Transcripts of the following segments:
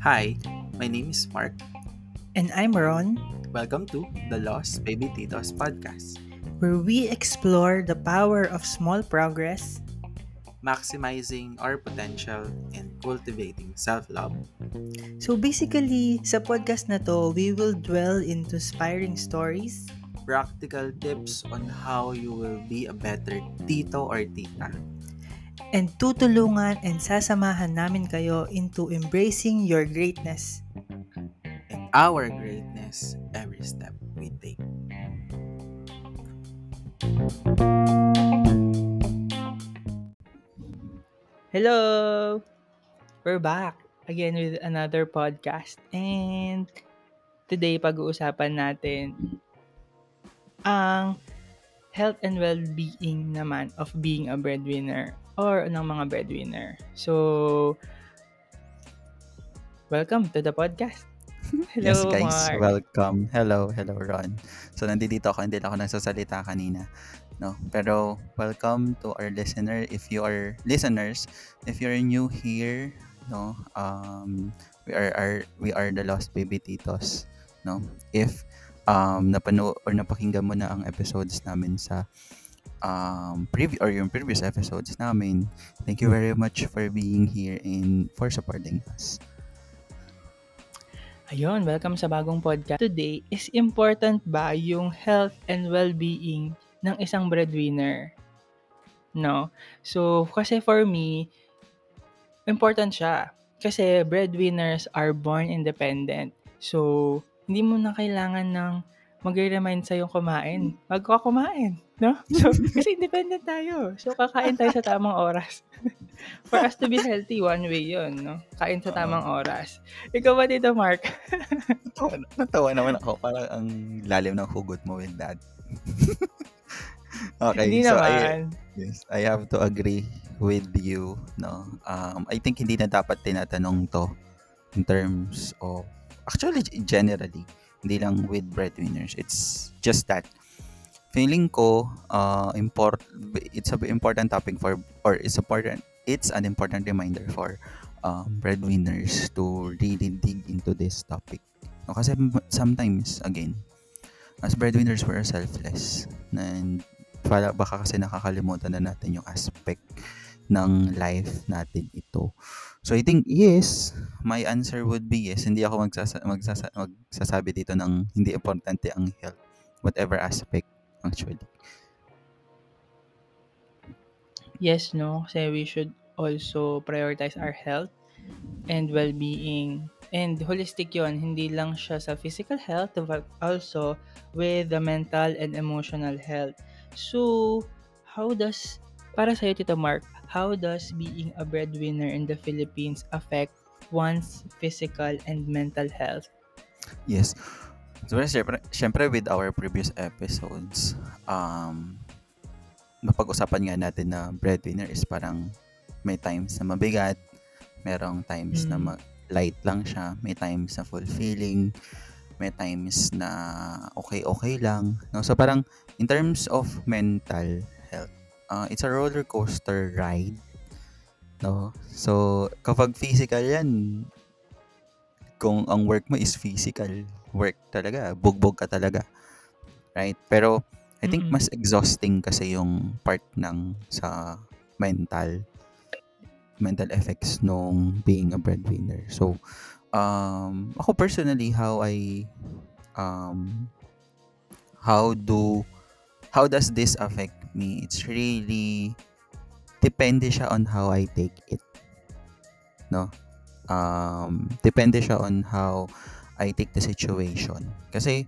Hi, my name is Mark. And I'm Ron, Welcome to the Lost Baby Titos podcast, where we explore the power of small progress maximizing our potential and cultivating self-love. So basically, sa podcast na to, we will dwell into inspiring stories, Practical tips on how you will be a better tito or tita. And tutulungan and sasamahan namin kayo into embracing your greatness. And our greatness every step we take. Hello! We're back again with another podcast. And today, pag-uusapan natin ang health and well-being naman of being a breadwinner or ng mga breadwinner. So, welcome to the podcast. Hello, yes, guys. Mark. Welcome. Hello, hello, Ron. So, nandito ako. Hindi ako nagsasalita kanina. No? Pero, welcome to our listener. If you are listeners, if you're new here, no, um, we are, are we are the Lost Baby Titos. No? If um, napano or napakinggan mo na ang episodes namin sa um, preview or yung previous episodes namin, thank you very much for being here and for supporting us. Ayun, welcome sa bagong podcast. Today is important ba yung health and well-being ng isang breadwinner? No? So, kasi for me, important siya. Kasi breadwinners are born independent. So, hindi mo na kailangan ng magre-remind sa'yo kumain. Wag ka kumain. No? So, kasi independent tayo. So, kakain tayo sa tamang oras. For us to be healthy, one way yun, no? Kain sa tamang oras. Ikaw ba dito, Mark? Natawa, natawa naman ako. Parang ang lalim ng hugot mo with that. okay, Hindi so I, naman. yes, I have to agree with you. No, um, I think hindi na dapat tinatanong to in terms of actually generally hindi lang with breadwinners. It's just that feeling ko uh, import it's a important topic for or it's important it's an important reminder for um, breadwinners to really dig into this topic. No, kasi sometimes, again, as breadwinners, we're selfless. And para, baka kasi nakakalimutan na natin yung aspect ng life natin ito. So, I think, yes, my answer would be yes. Hindi ako magsasa- magsasa- magsasabi dito ng hindi importante ang health. Whatever aspect, actually. Yes, no? say we should also prioritize our health and well-being. And holistic yon hindi lang siya sa physical health, but also with the mental and emotional health. So, how does, para sa'yo, Tito Mark, how does being a breadwinner in the Philippines affect one's physical and mental health? Yes. So, syempre, syempre with our previous episodes, um, napag-usapan nga natin na breadwinner is parang may times na mabigat, merong times na Mm. ma- light lang siya, may times na fulfilling, may times na okay-okay lang. No? So parang in terms of mental health, uh, it's a roller coaster ride. No? So kapag physical yan, kung ang work mo is physical work talaga, bugbog ka talaga. Right? Pero I think mas exhausting kasi yung part ng sa mental mental effects nung being a breadwinner. So, um, ako personally, how I, um, how do, how does this affect me? It's really, depende siya on how I take it. No? Um, depende siya on how I take the situation. Kasi,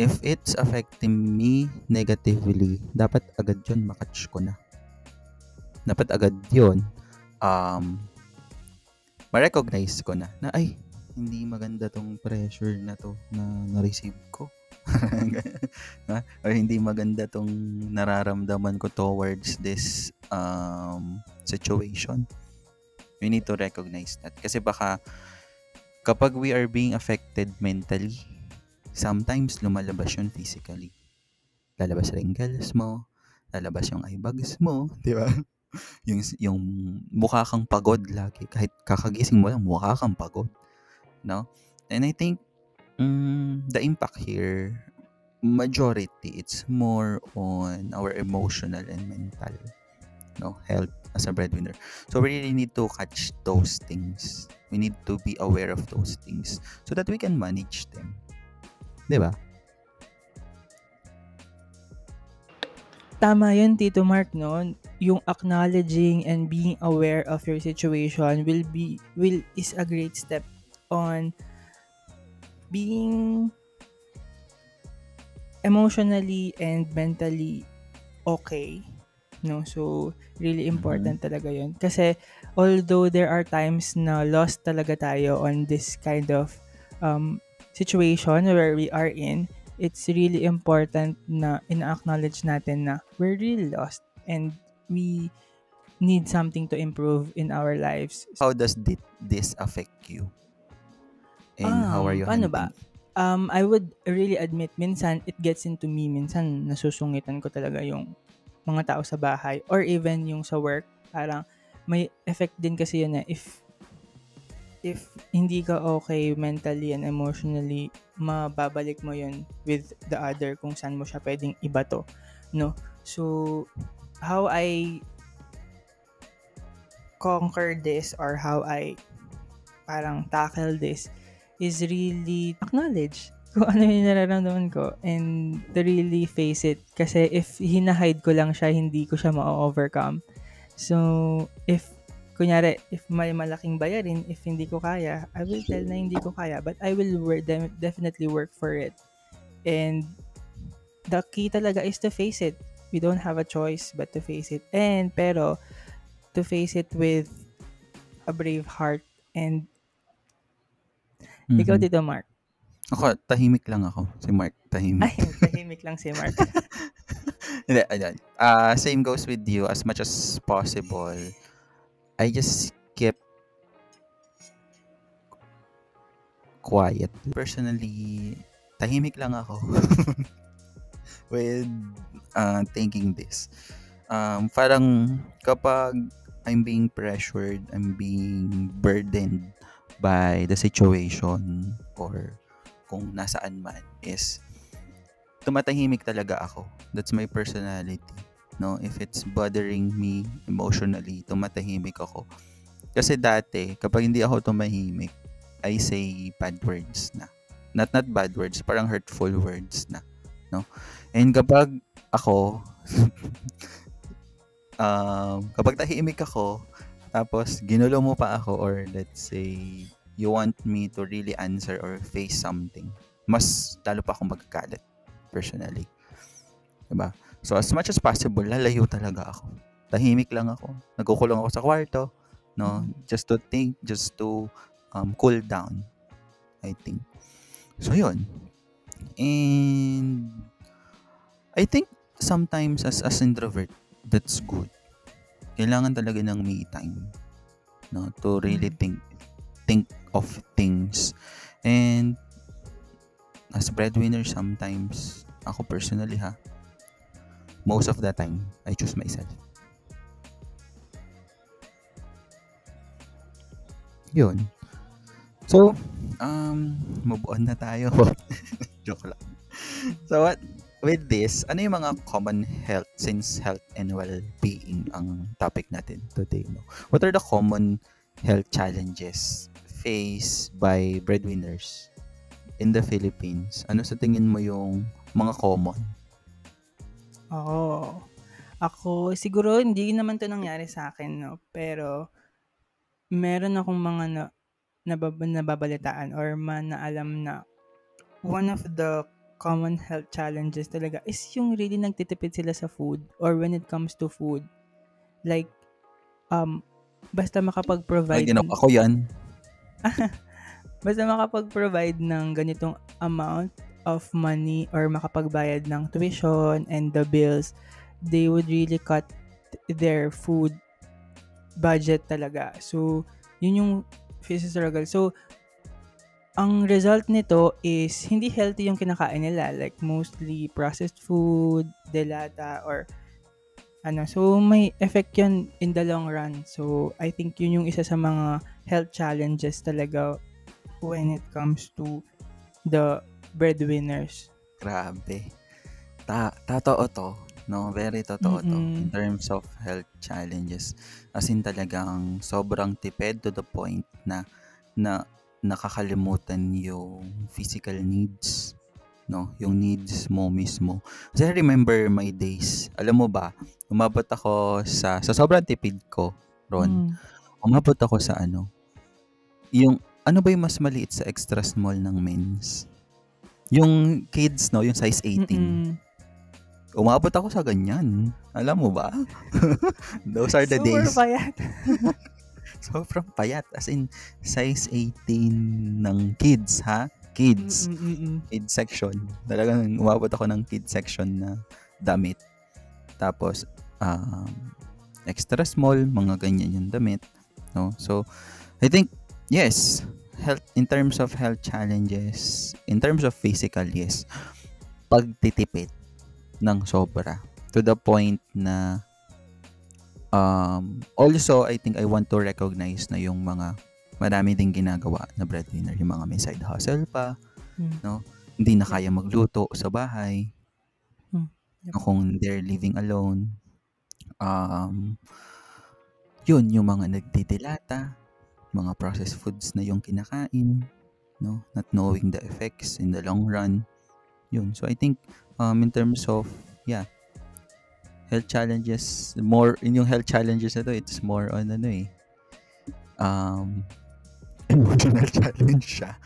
if it's affecting me negatively, dapat agad yun makatch ko na. Dapat agad yun um, ma-recognize ko na, na ay, hindi maganda tong pressure na to na na-receive ko. Or hindi maganda tong nararamdaman ko towards this um, situation. We need to recognize that. Kasi baka kapag we are being affected mentally, sometimes lumalabas yun physically. Lalabas wrinkles mo, lalabas yung eye bags mo, di ba? yung, yung mukha kang pagod lagi. Kahit kakagising mo lang, mukha kang pagod. No? And I think, mm, the impact here, majority, it's more on our emotional and mental no help as a breadwinner. So we really need to catch those things. We need to be aware of those things so that we can manage them. 'Di ba? Tama yun, Tito Mark, no? Yung acknowledging and being aware of your situation will be will is a great step on being emotionally and mentally okay. No? So, really important talaga yun. Kasi, although there are times na lost talaga tayo on this kind of um, situation where we are in, it's really important na ina-acknowledge natin na we're really lost and we need something to improve in our lives. How does thi- this affect you? And how are you paano ba? handling it? Um, I would really admit, minsan it gets into me. Minsan nasusungitan ko talaga yung mga tao sa bahay or even yung sa work. Parang may effect din kasi yun eh. If if hindi ka okay mentally and emotionally, mababalik mo yun with the other kung saan mo siya pwedeng ibato. No? So, how I conquer this or how I parang tackle this is really acknowledge kung ano yung nararamdaman ko and to really face it. Kasi if hinahide ko lang siya, hindi ko siya ma-overcome. So, if, kunyari, if may malaking bayarin, if hindi ko kaya, I will tell na hindi ko kaya. But I will work, definitely work for it. And the key talaga is to face it. We don't have a choice but to face it. And, pero, to face it with a brave heart and ikaw Mhm. dito, Mark. Ako, tahimik lang ako. Si Mark, tahimik. Ay, tahimik lang si Mark. Hindi, ayan. Uh, same goes with you. As much as possible, I just keep quiet. Personally, tahimik lang ako with uh, thinking this. Um, parang kapag I'm being pressured, I'm being burdened by the situation or kung nasaan man is tumatahimik talaga ako. That's my personality. No, if it's bothering me emotionally, tumatahimik ako. Kasi dati, kapag hindi ako tumahimik, I say bad words na. Not not bad words, parang hurtful words na, no? And kapag ako um, kapag tahimik ako, tapos ginulo mo pa ako or let's say you want me to really answer or face something, mas lalo pa akong magkakalat personally. Diba? So, as much as possible, lalayo talaga ako. Tahimik lang ako. Nagkukulong ako sa kwarto. No? Just to think, just to um, cool down. I think. So, yun. And I think sometimes as, as introvert, that's good. Kailangan talaga ng me time. No? To really Mm. think think of things. And as a breadwinner, sometimes, ako personally ha, most of the time, I choose myself. Yun. So, um, move on na tayo. Joke lang. So, what, with this, ano yung mga common health, since health and well-being ang topic natin today, no? What are the common health challenges faced by breadwinners in the Philippines? Ano sa tingin mo yung mga common? Oo. Ako, siguro hindi naman to nangyari sa akin, no? Pero, meron akong mga na, nabab, nababalitaan or man na alam na one of the common health challenges talaga is yung really nagtitipid sila sa food or when it comes to food. Like, um, basta Ay, makapag-provide di na- ako yan. basta makapag-provide ng ganitong amount of money or makapagbayad ng tuition and the bills, they would really cut their food budget talaga. So, yun yung struggle. So, ang result nito is hindi healthy yung kinakain nila. Like, mostly processed food, delata, or ano, so may effect yun in the long run. So, I think yun yung isa sa mga health challenges talaga when it comes to the breadwinners. Grabe. Ta totoo to. No, very totoo to in terms of health challenges. As in talagang sobrang tipid to the point na na nakakalimutan yung physical needs, no? Yung needs mo mismo. Kasi I remember my days. Alam mo ba, umabot ako sa sa sobrang tipid ko, Ron. Mm. Umabot ako sa ano, yung ano ba yung mas maliit sa extra small ng men's? Yung kids, no? Yung size 18. Mm-mm. Umabot ako sa ganyan. Alam mo ba? Those are the Super days. payat. Sobrang payat. As in, size 18 ng kids, ha? Kids. Mm-mm-mm. Kids section. Talagang umabot ako ng kids section na damit. Tapos, um, extra small, mga ganyan yung damit. No? So, I think, yes, health, in terms of health challenges, in terms of physical, yes, pagtitipid ng sobra to the point na um, also I think I want to recognize na yung mga marami ding ginagawa na breadwinner. Yung mga may side hustle pa Mm. hindi na kaya magluto sa bahay. Hmm. Yep. kung they're living alone. Um yun yung mga nagdidilata mga processed foods na yung kinakain no? Not knowing the effects in the long run. Yun. So i think um in terms of yeah health challenges more in yung health challenges na to it's more on ano eh um emotional challenge siya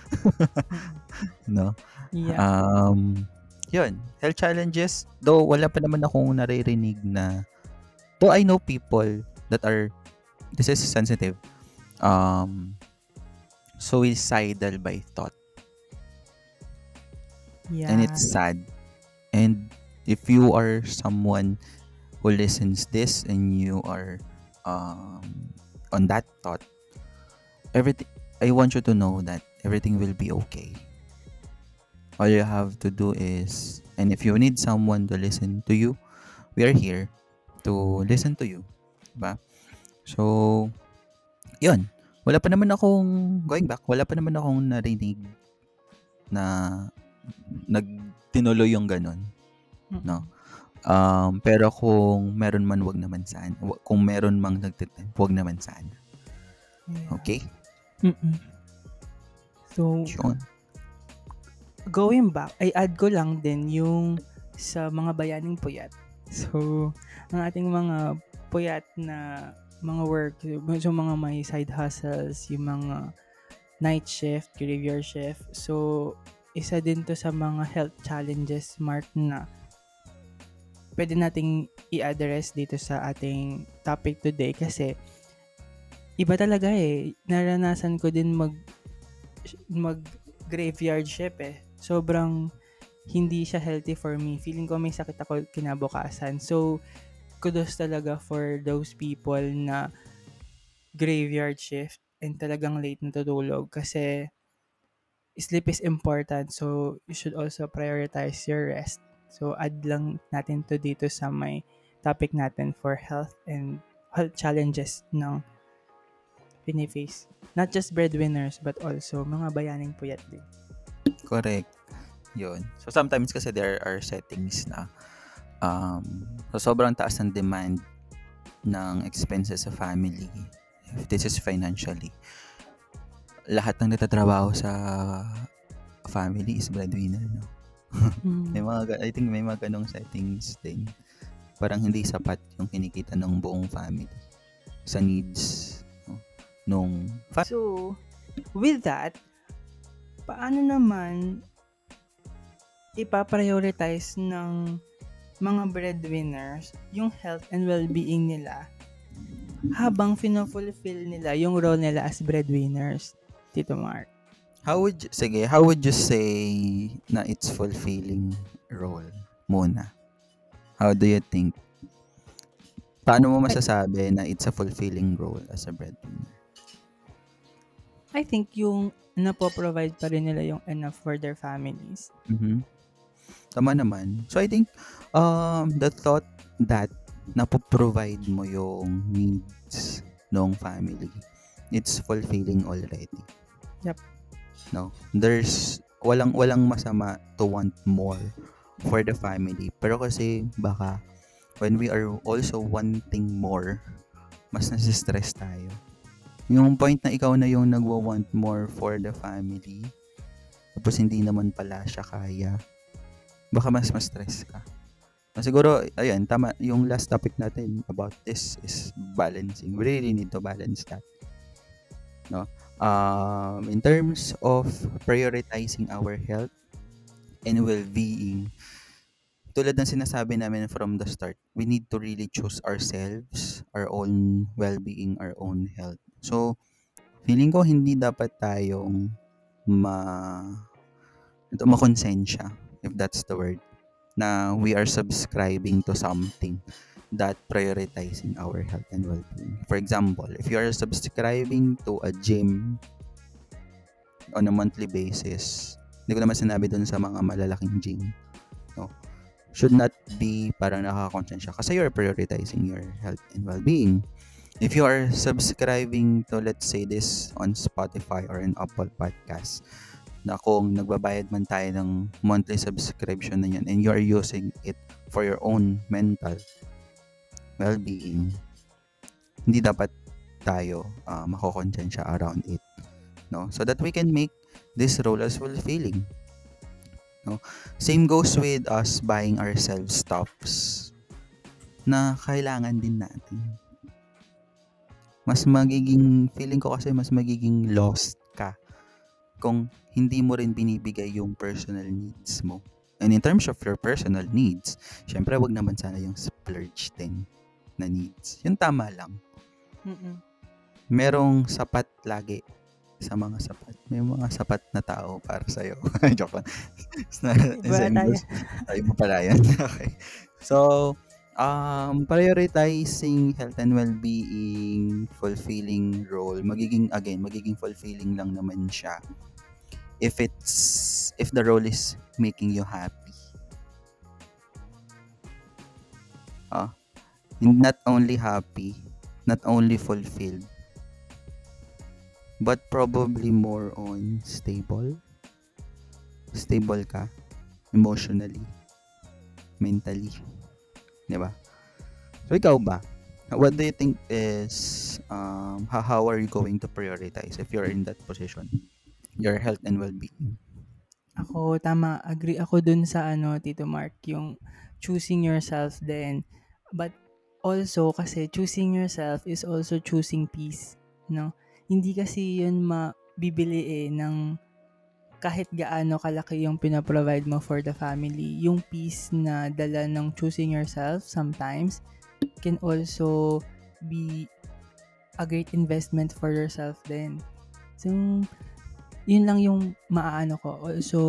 no Yeah. Um, yun, health challenges, though wala pa naman akong naririnig na, though I know people that are, this is sensitive, um, suicidal by thought. yeah. And it's sad. And if you are someone who listens this and you are um, on that thought, everything, I want you to know that everything will be okay. All you have to do is, and if you need someone to listen to you, we are here to listen to you. Diba? So, yun. Wala pa naman akong, going back, wala pa naman akong narinig na nagtinuloy yung ganun. No. Um, pero kung meron man, wag naman sana. Kung meron mang nagtitim, wag naman sana. Yeah. Okay? Mm-mm. So, Yun. going back, ay add ko lang din yung sa mga bayaning puyat. So, ang ating mga puyat na mga work, so mga may side hustles, yung mga night shift, graveyard shift. So, isa din to sa mga health challenges, Mark, na pwede nating i-address dito sa ating topic today kasi iba talaga eh. Naranasan ko din mag mag graveyard shift eh. Sobrang hindi siya healthy for me. Feeling ko may sakit ako kinabukasan. So, kudos talaga for those people na graveyard shift and talagang late natutulog kasi sleep is important. So, you should also prioritize your rest. So, add lang natin to dito sa may topic natin for health and health challenges ng piniface. Not just breadwinners, but also mga bayaning puyat din. Correct. Yun. So, sometimes kasi there are settings na um, so sobrang taas ng demand ng expenses sa family. If this is financially. Lahat ng natatrabaho sa family is breadwinner, no? May mga, ga- I think may mga ganong settings din. Parang hindi sapat yung kinikita ng buong family sa needs? Nung So, with that, paano naman ipaprioritize ng mga breadwinners yung health and well-being nila habang fino-fulfill nila yung role nila as breadwinners, Tito Mark? How would you, sige, how would you say na it's fulfilling role muna? How do you think? Paano mo masasabi na it's a fulfilling role as a breadwinner? I think yung napo-provide pa rin nila yung enough for their families. Mhm. Tama naman. So I think um the thought that napoprovide mo yung needs ng family, it's fulfilling already. Yep. No? There's walang walang masama to want more for the family. Pero kasi baka when we are also wanting more, mas nasistress tayo. Yung point na ikaw na yung nagwa-want more for the family, tapos hindi naman pala siya kaya, baka mas ma-stress ka. Ah, Siguro, ayun, tama, yung last topic natin about this is balancing. We really need to balance that. No? Um, in terms of prioritizing our health and well-being, tulad ng sinasabi namin from the start, we need to really choose ourselves, our own well-being, our own health. So, feeling ko hindi dapat tayong ma ito makonsensya, if that's the word, na we are subscribing to something that prioritizing our health and well-being. For example, if you are subscribing to a gym on a monthly basis, hindi ko naman sinabi dun sa mga malalaking gym? Should not be parang nakakonsensya kasi you're prioritizing your health and well-being. If you are subscribing to, let's say this, on Spotify or an Apple Podcast, na kung nagbabayad man tayo ng monthly subscription na yan and you are using it for your own mental well-being, hindi dapat tayo uh, makokonsensya around it. No? So that we can make this role as fulfilling. No? Same goes with us buying ourselves stuffs na kailangan din natin. Mas magiging, feeling ko kasi mas magiging lost ka kung hindi mo rin binibigay yung personal needs mo. And in terms of your personal needs, syempre wag naman sana yung splurge din na needs. Yung tama lang. Mm-mm. Merong sapat lagi sa mga sapat. May mga sapat na tao para sa'yo. Joke lang. Iba tayo. Tayo mo pala yan. okay. So, um, prioritizing health and well-being, fulfilling role, magiging, again, magiging fulfilling lang naman siya if it's, if the role is making you happy. Ah, not only happy, not only fulfilled, but probably more on stable. Stable ka emotionally, mentally. 'Di ba? So ikaw ba? What do you think is um how, how are you going to prioritize if you're in that position? Your health and well-being. Ako, tama, agree ako dun sa ano, Tito Mark, yung choosing yourself din. But also, kasi choosing yourself is also choosing peace, no? Hindi kasi yun mabibili eh ng kahit gaano kalaki yung pinaprovide mo for the family. Yung peace na dala ng choosing yourself sometimes can also be a great investment for yourself din. So, yun lang yung maaano ko. Also,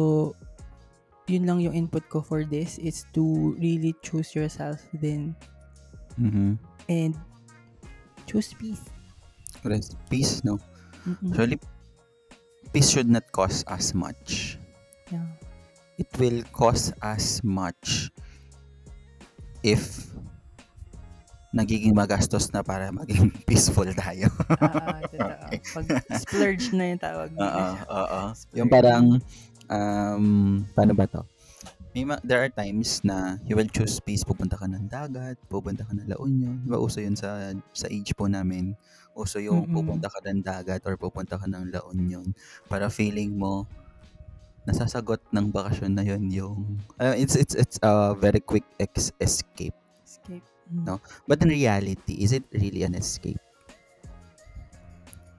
yun lang yung input ko for this is to really choose yourself din Mm-hmm. and choose peace. Rest peace, no? Mm-mm. Actually, peace should not cost us much. Yeah. It will cost us much if nagiging magastos na para maging peaceful tayo. Ah, totoo. Pag splurge na yung tawag Oo, nila. oo. Yung parang, um, paano ba to? May ma- there are times na you will choose peace, pupunta ka ng dagat, pupunta ka ng La Union. Di ba uso yun sa, sa age po namin? Uso yung Mm-mm. pupunta ka ng dagat or pupunta ka ng La Union para feeling mo nasasagot ng bakasyon na yun yung uh, it's it's it's a very quick ex- escape Escape. Mm. No. but in reality is it really an escape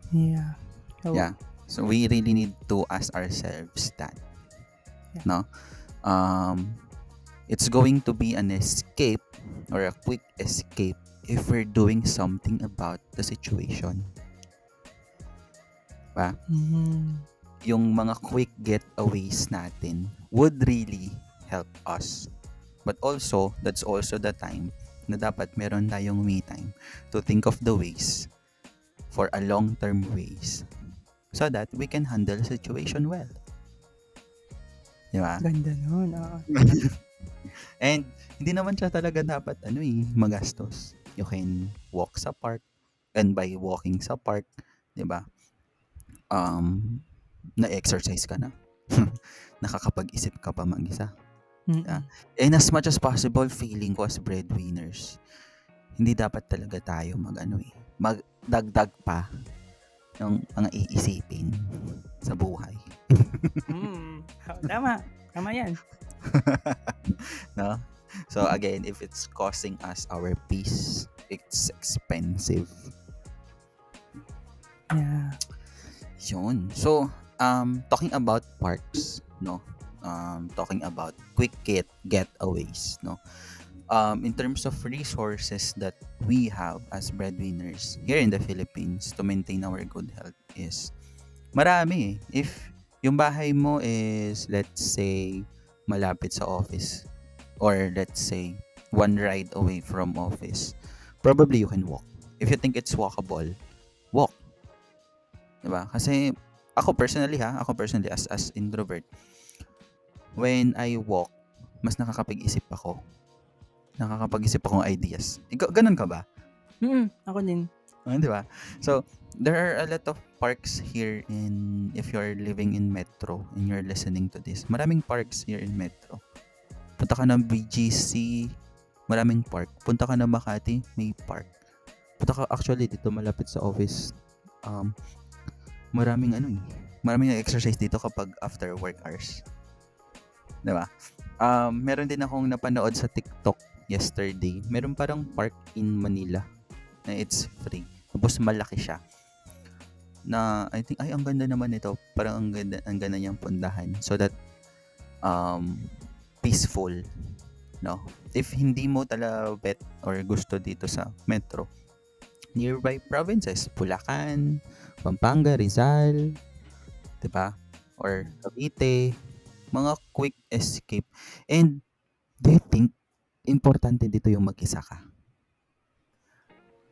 Yeah. So, Yeah. So we really need to ask ourselves that. Yeah. No? Um it's going to be an escape or a quick escape if we're doing something about the situation. Ba? Mhm. Yung mga quick getaways natin would really help us. But also, that's also the time na dapat meron tayong me time to think of the ways for a long-term ways so that we can handle the situation well. Di ba? Ganda nun. oo. And hindi naman siya talaga dapat ano eh, magastos. You can walk sa park and by walking sa park, 'di ba? Um na-exercise ka na. Nakakapag-isip ka pa mag-isa. Ah. And as much as possible, feeling ko as breadwinners, hindi dapat talaga tayo mag ano eh, magdagdag pa ng mga iisipin sa buhay. Mm. Tama. Tama yan. no? So again, if it's costing us our peace, it's expensive. Yeah. Yun. So, um, talking about parks, no? Um, talking about quick get getaways, no? Um, in terms of resources that we have as breadwinners here in the Philippines to maintain our good health is marami. eh. If yung bahay mo is, let's say, malapit sa office or let's say, one ride away from office, probably you can walk. If you think it's walkable, walk. Diba? Kasi ako personally ha, ako personally as as introvert, when I walk, mas nakakapag-isip ako. Nakakapag-isip ako ng ideas. Ikaw, ganun ka ba? Mm, ako din. Ah, di ba? So, there are a lot of parks here in, if you're living in Metro and you're listening to this, maraming parks here in Metro. Punta ka ng BGC, maraming park. Punta ka ng Makati, may park. Punta ka, actually, dito malapit sa office, um, maraming ano eh, maraming exercise dito kapag after work hours. Di ba? Um, meron din akong napanood sa TikTok yesterday. Meron parang park in Manila na it's free. Tapos malaki siya. Na I think ay ang ganda naman nito. Parang ang ganda ang ganda niyang pundahan so that um peaceful, no? If hindi mo talaga bet or gusto dito sa metro, nearby provinces, Bulacan, Pampanga, Rizal, 'di ba? Or Cavite, mga quick escape. And do you think importante dito yung mag-isa ka?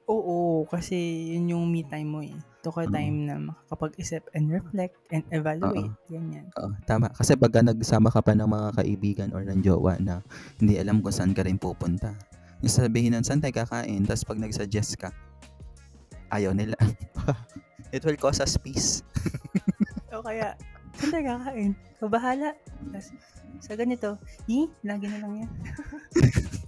Oo, kasi yun yung me time mo eh. Ito ka Mm. time na makakapag-isip and reflect and evaluate. Ganyan. Oo, tama. Kasi pagka nagsama ka pa ng mga kaibigan or ng jowa na hindi alam kung saan ka rin pupunta. Yung sabihin ng saan tayo kakain, tapos pag nag-suggest ka, ayaw nila. It will cause us peace. O kaya, saan tayo kakain? O bahala. Tas, sa ganito, eh, lagi na lang yan.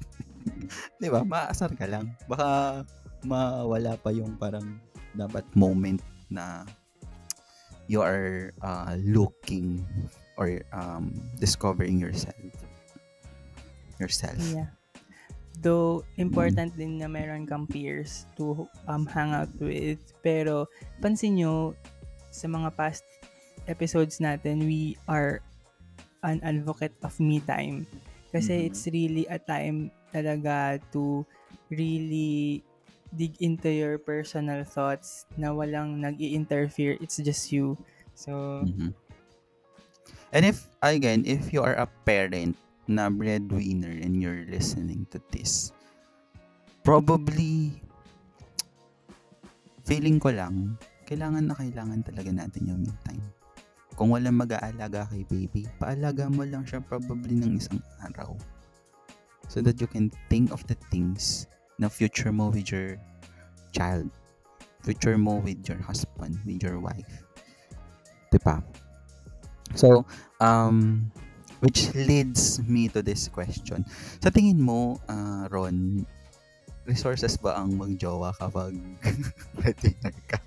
Di ba? Maasar ka lang. Baka mawala pa yung parang dapat moment na you are uh, looking or um, discovering yourself. Yourself. Yeah. Though, important din na meron kang peers to um, hang out with. Pero, pansin nyo, sa mga past episodes natin, we are an advocate of me time. Kasi Mhm. it's really a time talaga to really dig into your personal thoughts na walang nag interfere It's just you. So, Mhm. And if, again, if you are a parent na breadwinner and you're listening to this, probably, feeling ko lang, kailangan na kailangan talaga natin yung me time. Kung walang mag-aalaga kay baby, paalaga mo lang siya probably ng isang araw. So that you can think of the things na future mo with your child. Future mo with your husband, with your wife. Diba? So, um, which leads me to this question. Sa tingin mo, ah, Ron, resources ba ang magjowa kapag breadwinner ka?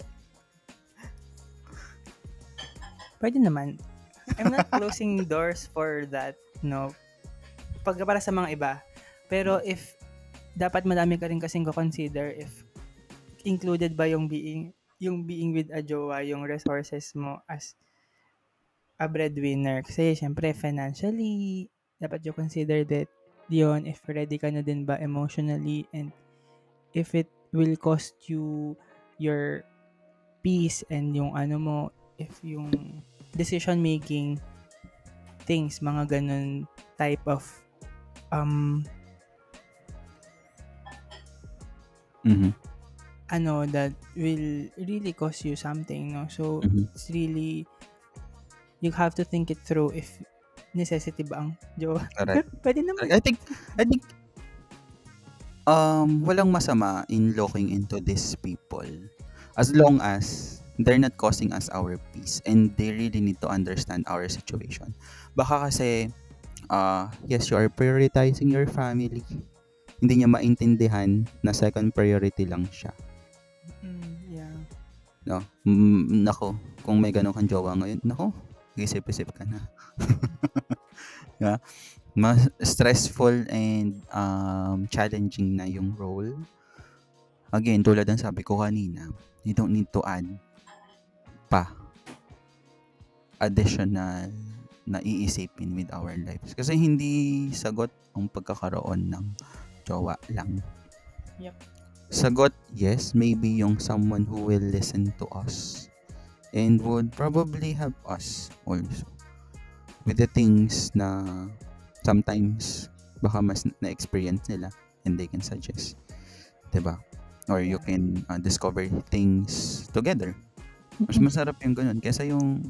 Pwede naman. I'm not closing doors for that, no. Pag para sa mga iba. Pero if dapat madami ka rin kasing consider if included ba yung being yung being with a jowa, yung resources mo as a breadwinner. Kasi syempre financially, dapat you consider that yun, if ready ka na din ba emotionally and if it will cost you your peace and yung ano mo, if yung decision making things, mga ganun type of um Mhm. ano that will really cost you something, no? So Mhm. it's really you have to think it through if necessity ba ang jowa? Correct. Pwede naman. I think I think um walang masama in looking into these people as long as they're not causing us our peace and they really need to understand our situation. Baka kasi uh, yes, you are prioritizing your family. Hindi niya maintindihan na second priority lang siya. Mm, yeah. No? Mm, nako, kung may ganun kang jowa ngayon, nako, isip-isip ka na. yeah? Mas stressful and um, challenging na yung role. Again, tulad ng sabi ko kanina, you don't need to add pa additional na iisipin with our lives. Kasi hindi sagot ang pagkakaroon ng jowa lang. Yep. Sagot, yes, maybe yung someone who will listen to us and would probably help us also with the things na sometimes baka mas na-experience nila and they can suggest. ba? Or you can uh, discover things together. Mas masarap yung ganun kaysa yung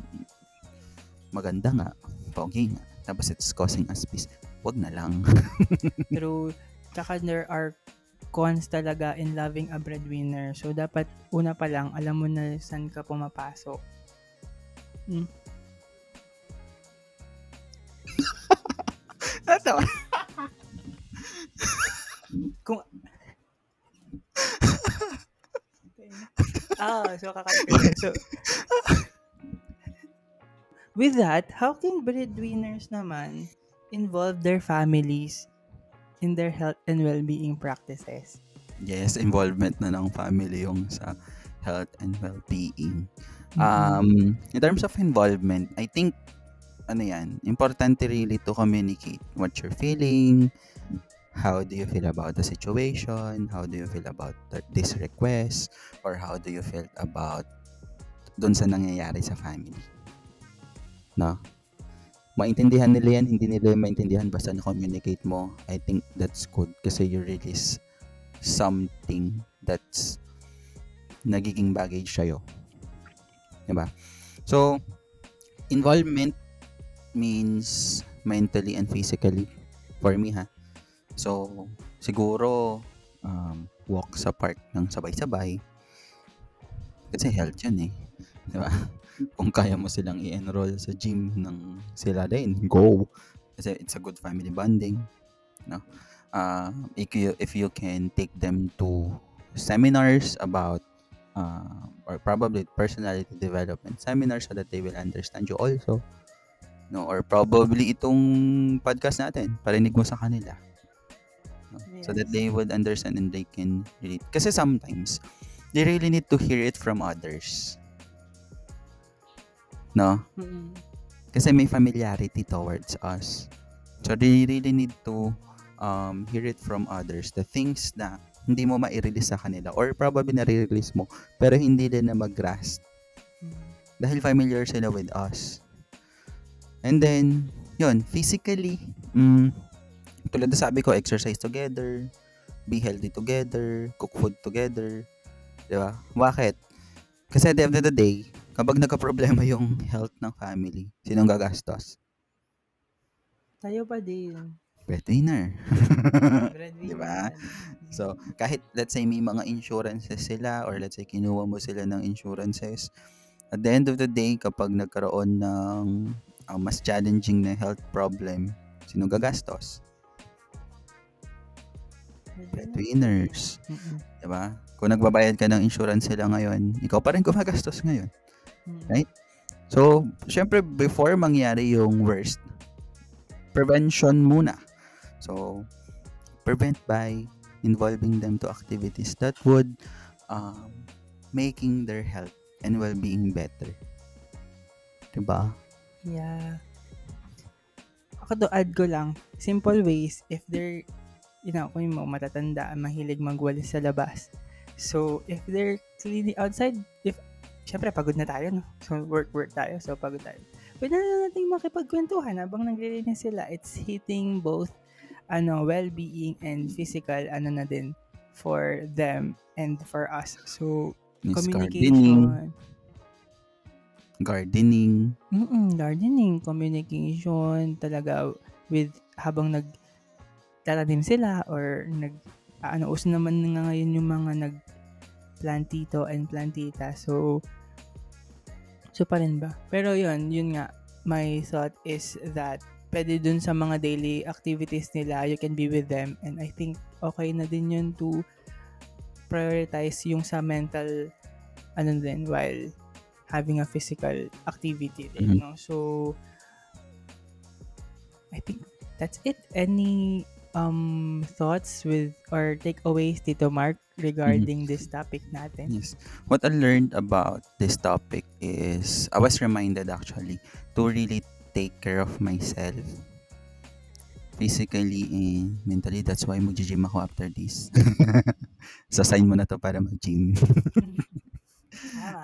maganda nga, pogi nga, tapos it's causing us peace. Wag na lang. True. Tsaka there are cons talaga in loving a breadwinner. So, dapat una pa lang, alam mo na saan ka pumapasok. Hmm. Ito. Kung... ah, so kakalimutan. So, with that, how can breadwinners naman involve their families in their health and well-being practices? yes, involvement na ng family yung sa health and well-being. Mm-hmm. Um, in terms of involvement, I think, ano yan, importante really to communicate what you're feeling, how do you feel about the situation, how do you feel about th- this request, or how do you feel about dun sa nangyayari sa family. No? Maintindihan nila yan, hindi nila maintindihan basta na-communicate mo. I think that's good kasi you release something that's nagiging baggage sa'yo. Diba? So, involvement means mentally and physically for me ha. So, siguro um, walk sa park ng sabay-sabay. Kasi health yun eh. Diba? Kung kaya mo silang i-enroll sa gym ng sila din, go. Kasi it's a good family bonding. No? Uh, if, you, if you can take them to seminars about uh, or probably personality development seminars so that they will understand you also. No, or probably itong podcast natin, parinig mo sa kanila. No? So that they would understand and they can relate. Kasi sometimes, they really need to hear it from others. No? Kasi may familiarity towards us. So they really need to um, hear it from others. The things na hindi mo ma-release sa kanila or probably na-release mo pero hindi din na mag-grasp dahil familiar sila with us. And then, yun, physically, mm, tulad na sabi ko, exercise together, be healthy together, cook food together. Di ba? Bakit? Kasi at the end of the day, kapag nagka-problema yung health ng family, sinong gagastos? Tayo pa din. Breadwinner. Breadwinner. Diba? So, kahit let's say may mga insurances sila or let's say kinuha mo sila ng insurances, at the end of the day, kapag nagkaroon ng uh, mas challenging na health problem, sino gagastos? Breadwinners. Mm-mm. Diba? Kung nagbabayad ka ng insurance sila ngayon, ikaw pa rin gumagastos ngayon. Mm. Right? So, syempre, before mangyari yung worst, prevention muna. So, prevent by involving them to activities that would um, making their health and well-being better. Diba? Yeah. Ako to add ko lang, simple ways if they're, you know, kung mo matatanda, mahilig magwalis sa labas. So, if they're cleaning outside, if, syempre pagod na tayo, no? So, work-work tayo, so pagod tayo. Pwede na natin makipagkwentuhan habang naglilinis sila. It's hitting both ano, well-being and physical ano na din for them and for us. So, Miss communication. gardening. gardening. Mm, gardening, communication, talaga with habang nag tatanim sila or nag ano uso naman nga ngayon yung mga nag plantito and plantita. So so pa rin ba? Pero yun, yun nga my thought is that pwede dun sa mga daily activities nila, you can be with them and I think okay na din yun to prioritize yung sa mental ano din while having a physical activity din, Mhm. no? So I think that's it. Any um thoughts with or takeaways Tito Mark regarding this topic natin? Yes. What I learned about this topic is I was reminded actually to really take care of myself physically and mentally. That's why mag-gym ako after this. so sign mo na to para mag-gym.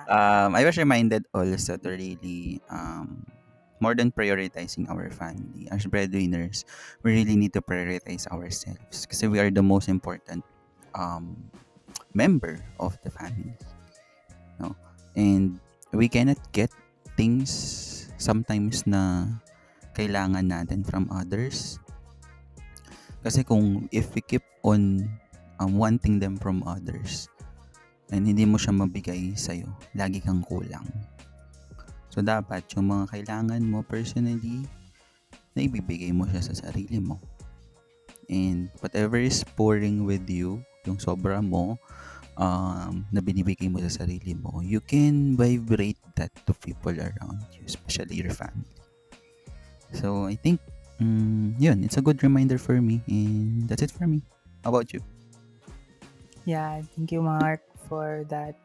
Um, I was reminded also to really um, more than prioritizing our family as breadwinners, we really need to prioritize ourselves kasi we are the most important um, member of the family. No? And we cannot get things sometimes na kailangan natin from others. Kasi kung if we keep on um, wanting them from others, and hindi mo siya mabigay sa'yo, lagi kang kulang. So, dapat yung mga kailangan mo personally, na ibibigay mo siya sa sarili mo. And whatever is pouring with you, yung sobra mo, um, na binibigay mo sa sarili mo, you can vibrate that to people around you, especially your family. So, I think, mm, yun, it's a good reminder for me, and that's it for me. How about you? Yeah, thank you, Mark, for that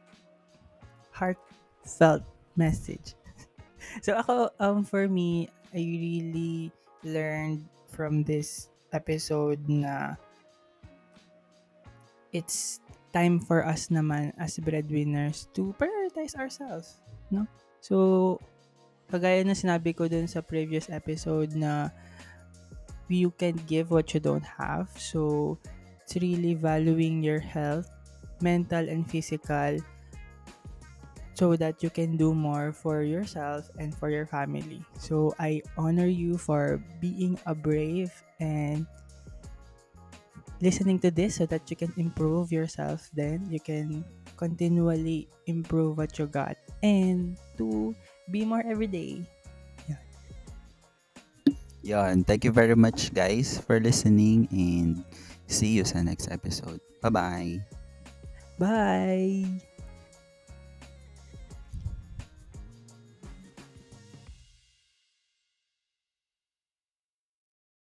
heartfelt message. so ako, um, for me, I really learned from this episode na it's time for us naman as breadwinners to prioritize ourselves, no? So, kagaya na sinabi ko dun sa previous episode na you can give what you don't have. So, it's really valuing your health, mental and physical, so that you can do more for yourself and for your family. So I honor you for being a brave and listening to this so that you can improve yourself then you can continually improve what you got and to be more every day. Yan. Thank you very much, guys, for listening and see you sa next episode. Bye-bye. Bye.